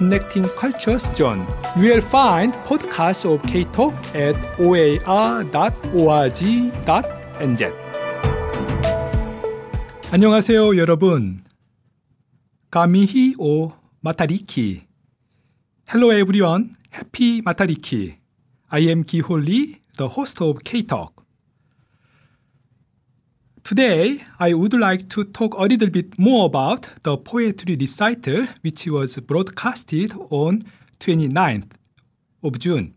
Connecting Cultures Zone. You will find podcasts of K-Talk at oar.org.nz 안녕하세요, 여러분. 가미히 오 마타리키. Hello everyone. Happy Matariki. I am Ki Holly, the host of K-Talk. Today, I would like to talk a little bit more about the poetry recital which was broadcasted on 29th of June.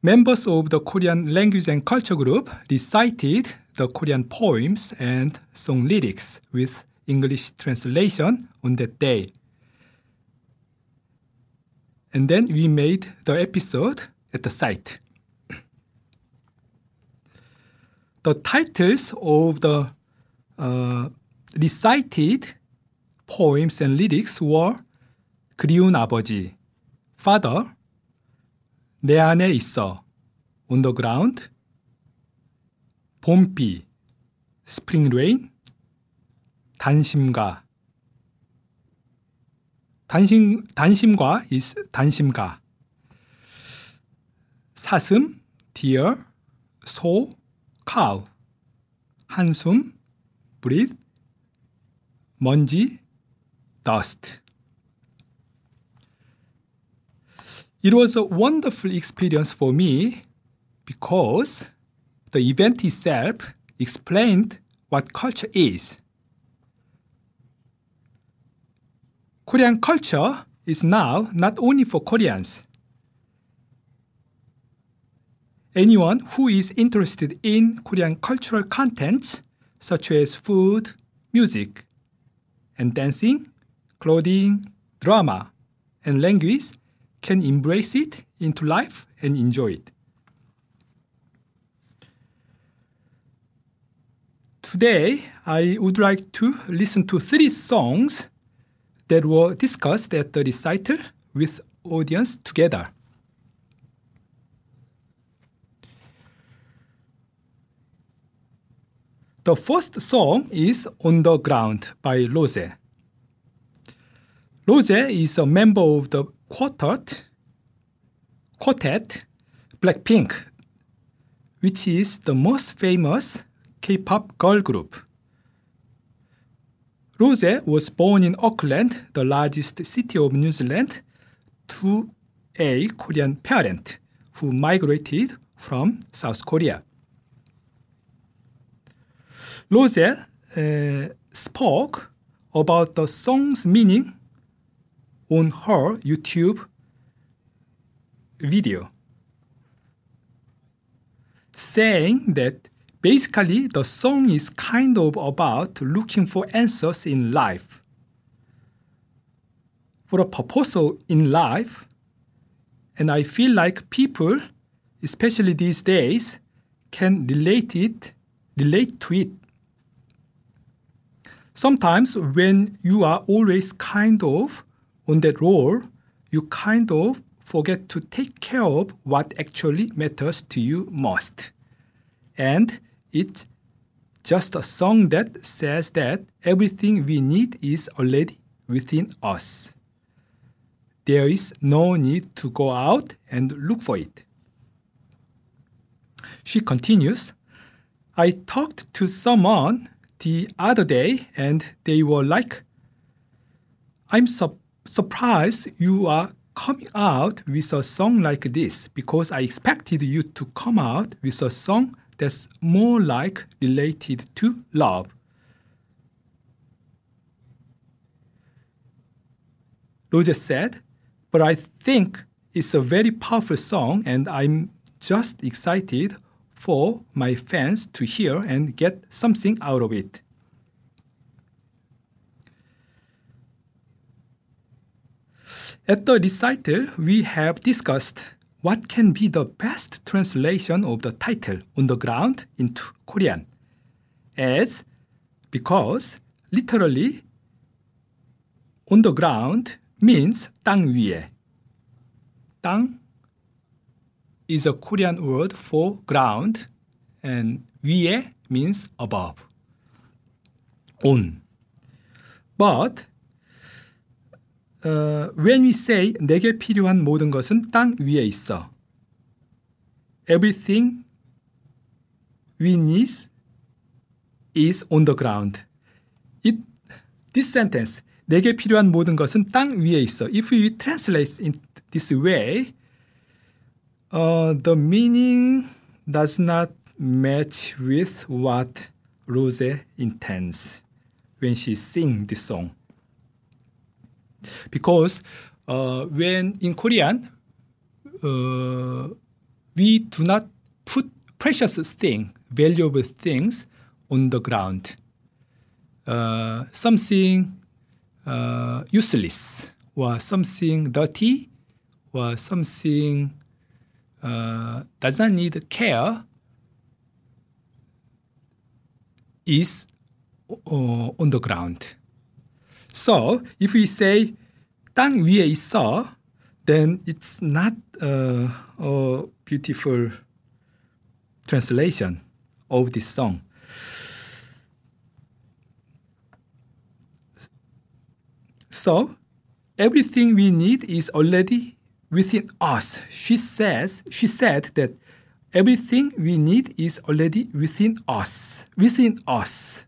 Members of the Korean Language and Culture Group recited the Korean poems and song lyrics with English translation on that day. And then we made the episode at the site. The titles of the uh, recited poems and lyrics were 그리운 아버지, Father, 내 안에 있어, On the Ground, 봄비, Spring Rain, 단심가, 단심, 단심과 is 단심가, 사슴, Deer, 소, cow, 한숨, breathe, 먼지, dust. It was a wonderful experience for me because the event itself explained what culture is. Korean culture is now not only for Koreans. anyone who is interested in Korean cultural contents such as food, music, and dancing, clothing, drama, and language can embrace it into life and enjoy it. Today, I would like to listen to three songs that were discussed at the recital with audience together. The first song is On the Ground by Rose. Rose is a member of the quartet, quartet Blackpink, which is the most famous K-pop girl group. Rose was born in Auckland, the largest city of New Zealand, to a Korean parent who migrated from South Korea. Rose uh, spoke about the song's meaning on her YouTube video, saying that basically the song is kind of about looking for answers in life. For a purpose in life, and I feel like people, especially these days, can relate it, relate to it sometimes when you are always kind of on that role, you kind of forget to take care of what actually matters to you most. And it's just a song that says that everything we need is already within us. There is no need to go out and look for it. She continues I talked to someone the other day and they were like, I'm su- surprised you are coming out with a song like this because I expected you to come out with a song that's more like related to love. Rose said, but I think it's a very powerful song and I'm just excited for my fans to hear and get something out of it. At the recital, we have discussed what can be the best translation of the title on the ground into Korean? As because literally on the ground means 땅 위에. 땅 is a Korean word for ground and 위에 means above. on. But uh, when we say 내게 필요한 모든 것은 땅 위에 있어. Everything we need is on the ground. It, this sentence, 내게 필요한 모든 것은 땅 위에 있어. If we translate in this way, uh, the meaning does not match with what Rose intends when she sings this song. Because uh, when in Korean, uh, we do not put precious thing, valuable things on the ground. Uh, something uh, useless or something dirty or something uh, does not need care is uh, on the ground. So if we say 땅 위에 있어, then it's not a, a beautiful translation of this song. So everything we need is already within us. She says she said that everything we need is already within us. Within us.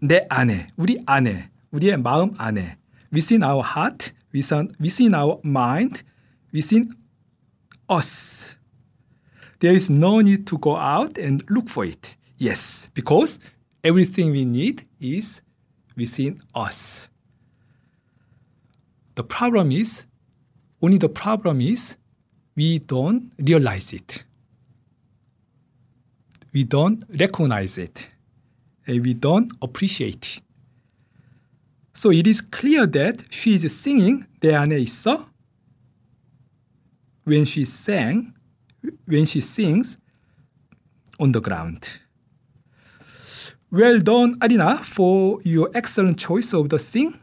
내 안에, 우리 안에, 우리의 마음 안에. Within our heart, within, within our mind, within us. There is no need to go out and look for it. Yes, because everything we need is within us. The problem is, only the problem is, we don't realize it. We don't recognize it. And we don't appreciate it. So it is clear that she is singing 내 안에 있어 when she sang, when she sings on the ground. Well done, Arina, for your excellent choice of the sing,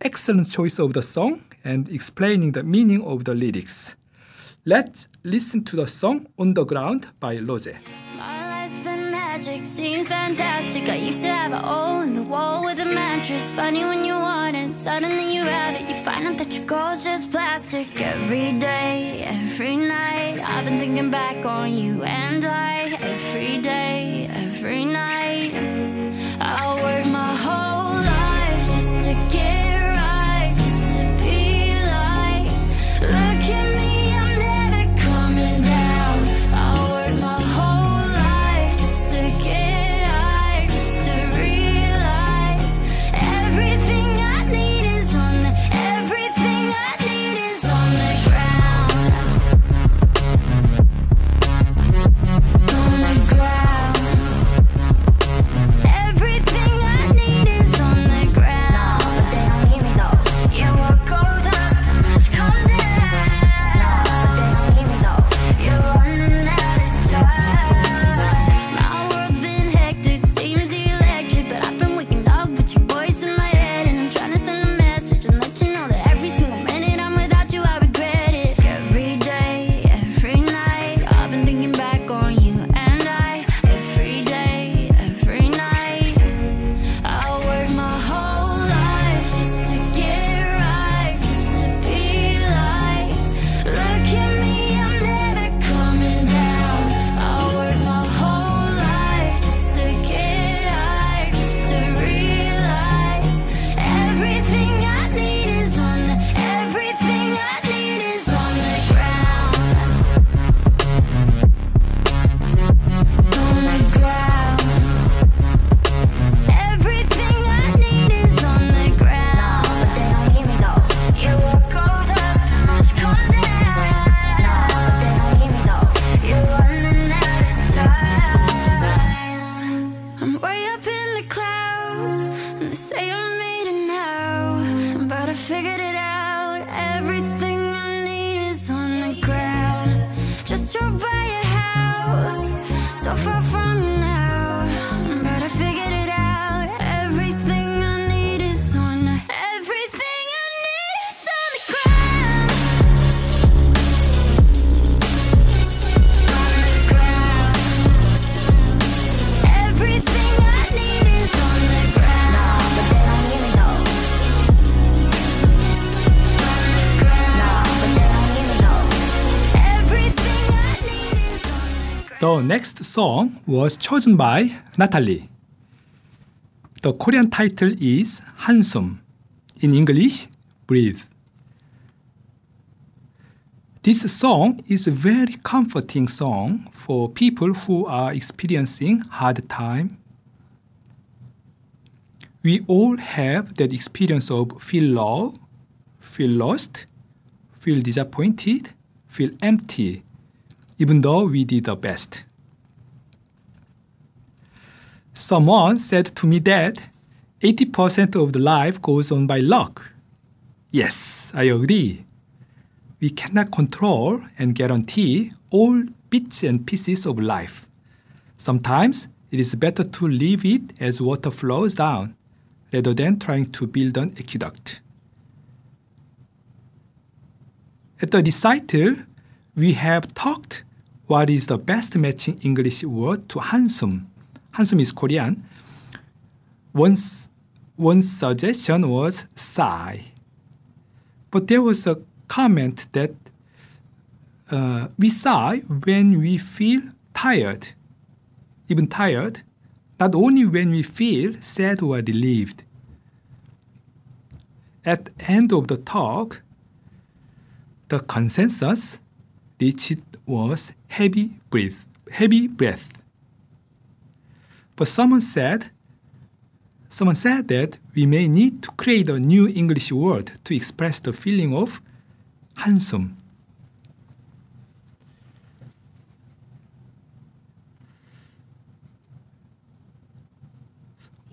excellent choice of the song and explaining the meaning of the lyrics. Let's listen to the song On the Ground by Rose. My life's been magic, seems fantastic. I used to have a hole in the wall with a mattress. Funny when you want it, suddenly you have it. You find out that your goal's just plastic. Every day, every night, I've been thinking back on you and I. Every day, every night, I'll work my whole life just to get The next song was chosen by Natalie. The Korean title is Hansum. In English, Breathe. This song is a very comforting song for people who are experiencing hard time. We all have that experience of feel low, feel lost, feel disappointed, feel empty, even though we did the best. Someone said to me that 80% of the life goes on by luck. Yes, I agree. We cannot control and guarantee all bits and pieces of life. Sometimes it is better to leave it as water flows down rather than trying to build an aqueduct. At the recital, we have talked what is the best matching English word to Hansum Hansum is Korean. One, one suggestion was sigh. But there was a comment that uh, we sigh when we feel tired, even tired, not only when we feel sad or relieved. At the end of the talk, the consensus reached was heavy breath, heavy breath. But someone said, someone said that we may need to create a new English word to express the feeling of Hansum.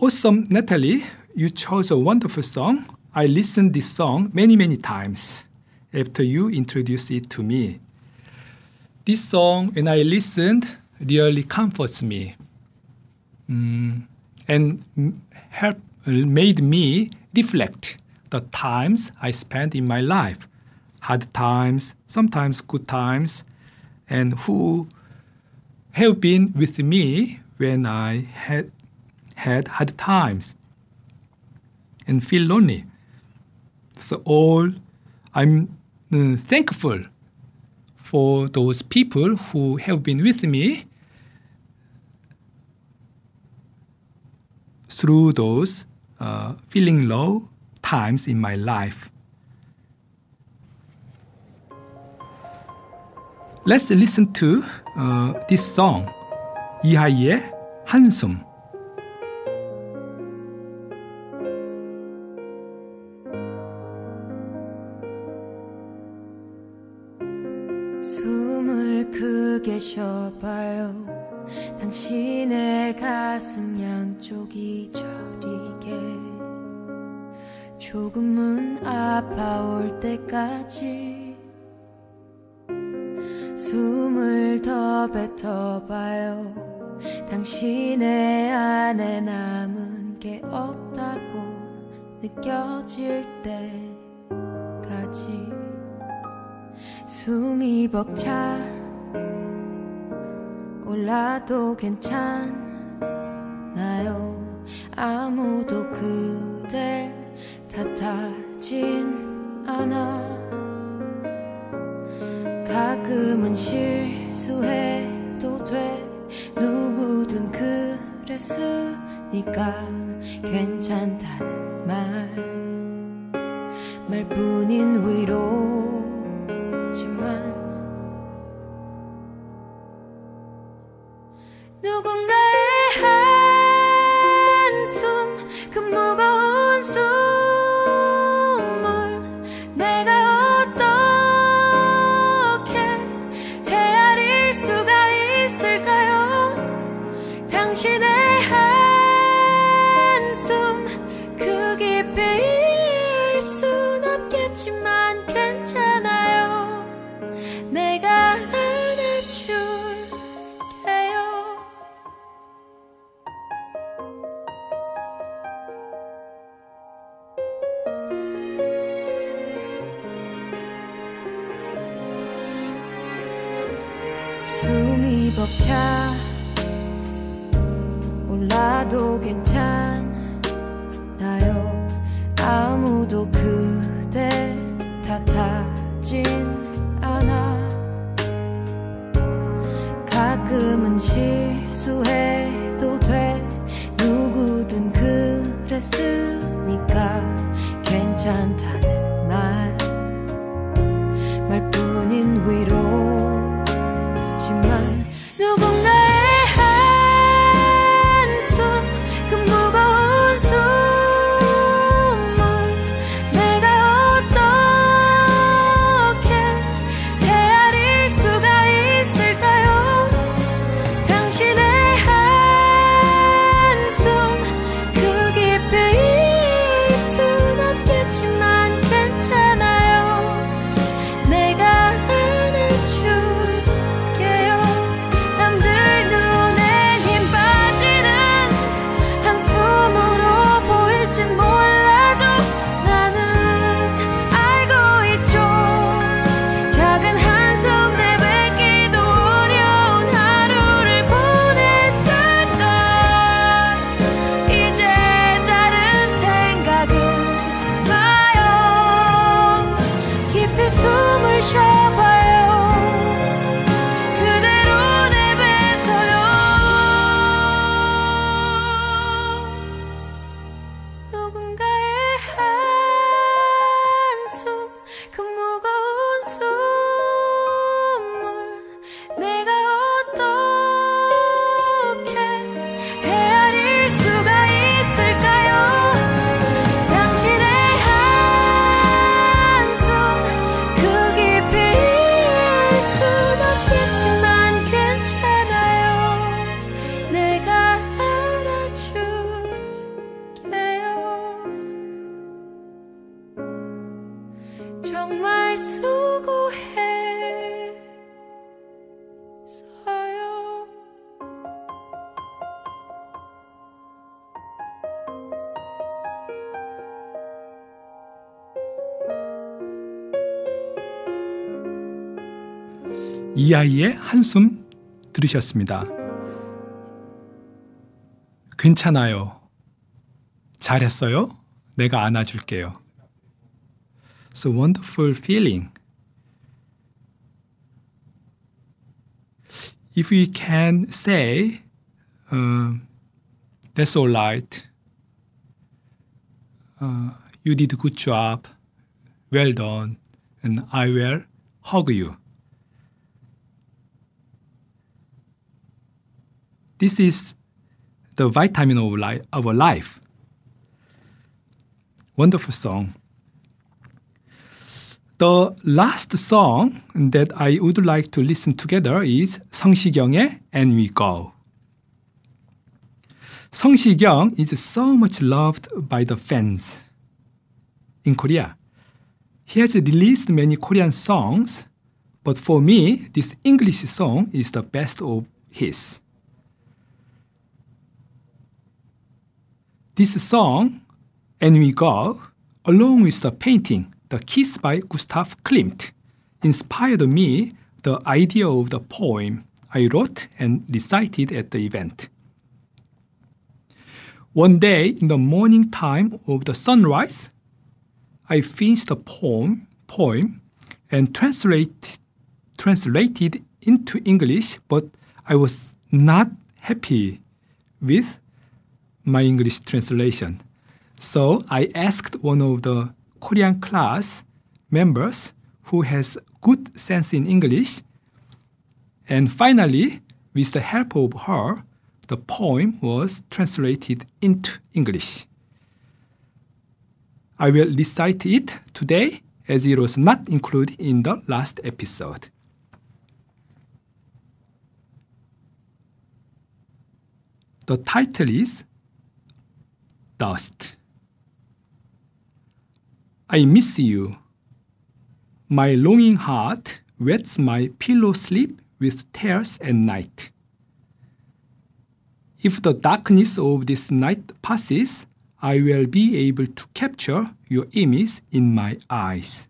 Awesome, Natalie, you chose a wonderful song. I listened this song many, many times after you introduced it to me. This song, when I listened, really comforts me um, and help made me reflect the times I spent in my life, hard times, sometimes good times, and who have been with me when I had had hard times and feel lonely. So all I'm uh, thankful for those people who have been with me through those uh, feeling low times in my life. Let's listen to uh, this song, 이하이의 한숨. 때까지. 숨을 더 뱉어봐요. 당신의 안에 남은 게 없다고 느껴질 때까지. 숨이 벅차. 올라도 괜찮나요? 아무도 그댈 탓하진 않아. 가끔은 실수해도 돼. 누구든 그랬으니까 괜찮다는 말. 말뿐인 위로지만 벅차 가끔은 실수해도 돼. 누구든 그랬으니까 괜찮다 이 아이의 한숨 들으셨습니다. 괜찮아요. 잘했어요. 내가 안아줄게요. It's a wonderful feeling. If we can say, uh, that's all right. Uh, you did a good job. Well done. And I will hug you. This is the vitamin of life, our life. Wonderful song. The last song that I would like to listen together is 성시경의 And We Go. 성시경 is so much loved by the fans in Korea. He has released many Korean songs, but for me, this English song is the best of his. This song, And We Go, along with the painting, The Kiss by Gustav Klimt, inspired me the idea of the poem I wrote and recited at the event. One day in the morning time of the sunrise, I finished the poem, poem and translate, translated into English, but I was not happy with my English translation. So I asked one of the Korean class members who has good sense in English. And finally, with the help of her, the poem was translated into English. I will recite it today as it was not included in the last episode. The title is Dust. I miss you. My longing heart wets my pillow sleep with tears at night. If the darkness of this night passes, I will be able to capture your image in my eyes.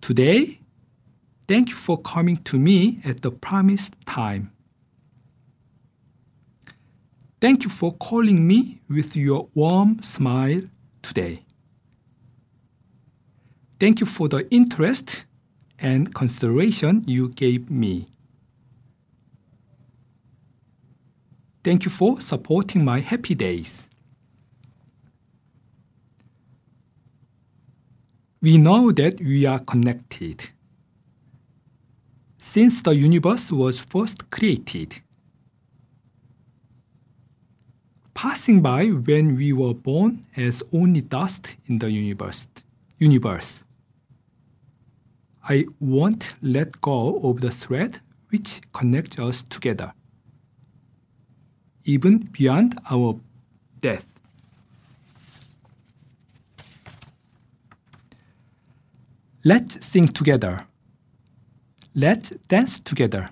Today, thank you for coming to me at the promised time. Thank you for calling me with your warm smile today. Thank you for the interest and consideration you gave me. Thank you for supporting my happy days. We know that we are connected. Since the universe was first created, passing by when we were born as only dust in the universe. universe. I won't let go of the thread which connects us together, even beyond our death. Let's sing together. Let's dance together.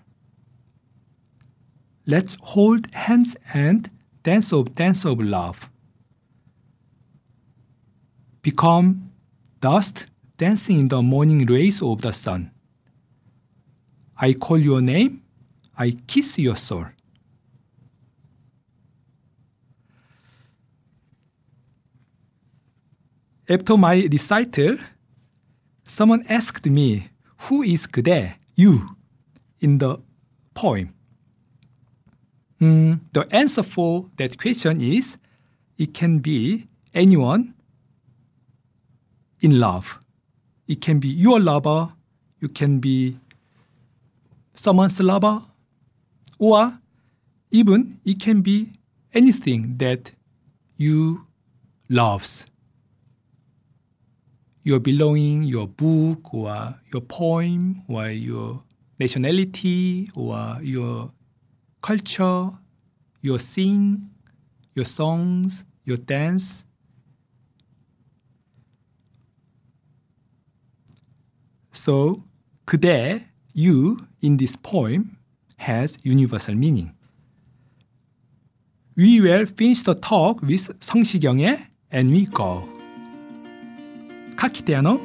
Let's hold hands and dance of dance of love. Become dust dancing in the morning rays of the sun. I call your name, I kiss your soul. After my recital, someone asked me, Who is 그대, you, in the poem? Mm, the answer for that question is it can be anyone in love. It can be your lover, you can be someone's lover, or even it can be anything that you loves. Your belonging, your book, or your poem, or your nationality, or your culture, your sing, your songs, your dance. So, 그대, you in this poem has universal meaning. We will finish the talk with 성시경의 And We Go. 카키테아노,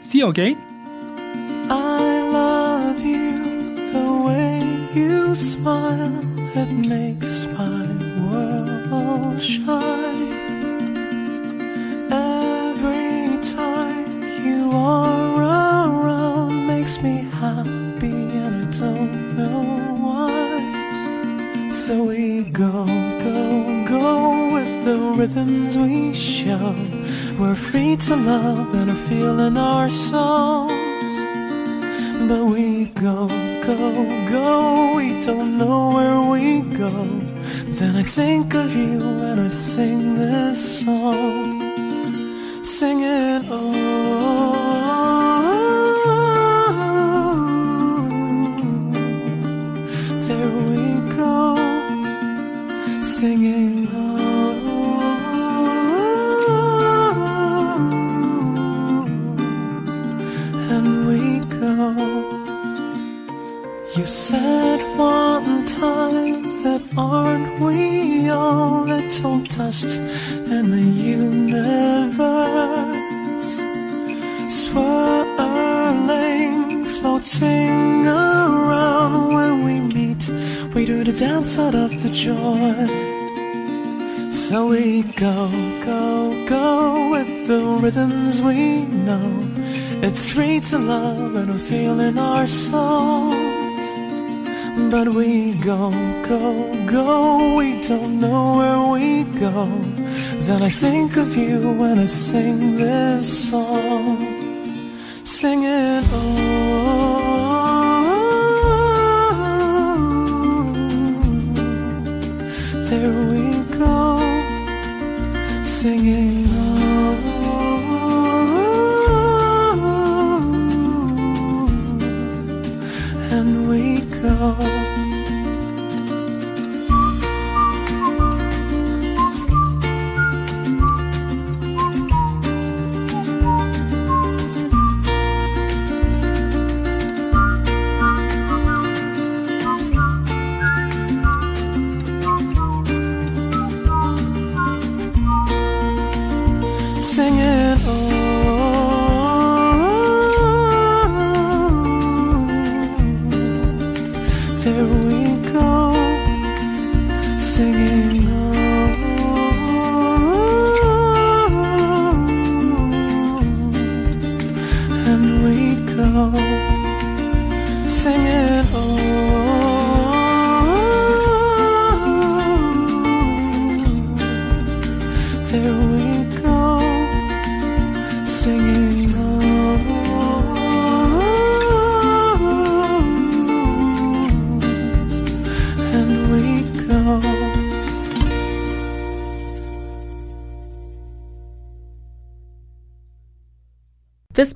see you again. Smile. It makes my world shine. Every time you are around makes me happy and I don't know why. So we go, go, go with the rhythms we show. We're free to love and are feeling our souls. But we go, go, go, we don't know where we go. Then I think of you when I sing this song. Singing, oh, there we go. Singing, oh, said one time that aren't we all little dust in the universe? Swirling, floating around when we meet, we do the dance out of the joy. So we go, go, go with the rhythms we know. It's free to love and we're feeling our souls. But we go, go, go, we don't know where we go. Then I think of you when I sing this song. Singing, oh,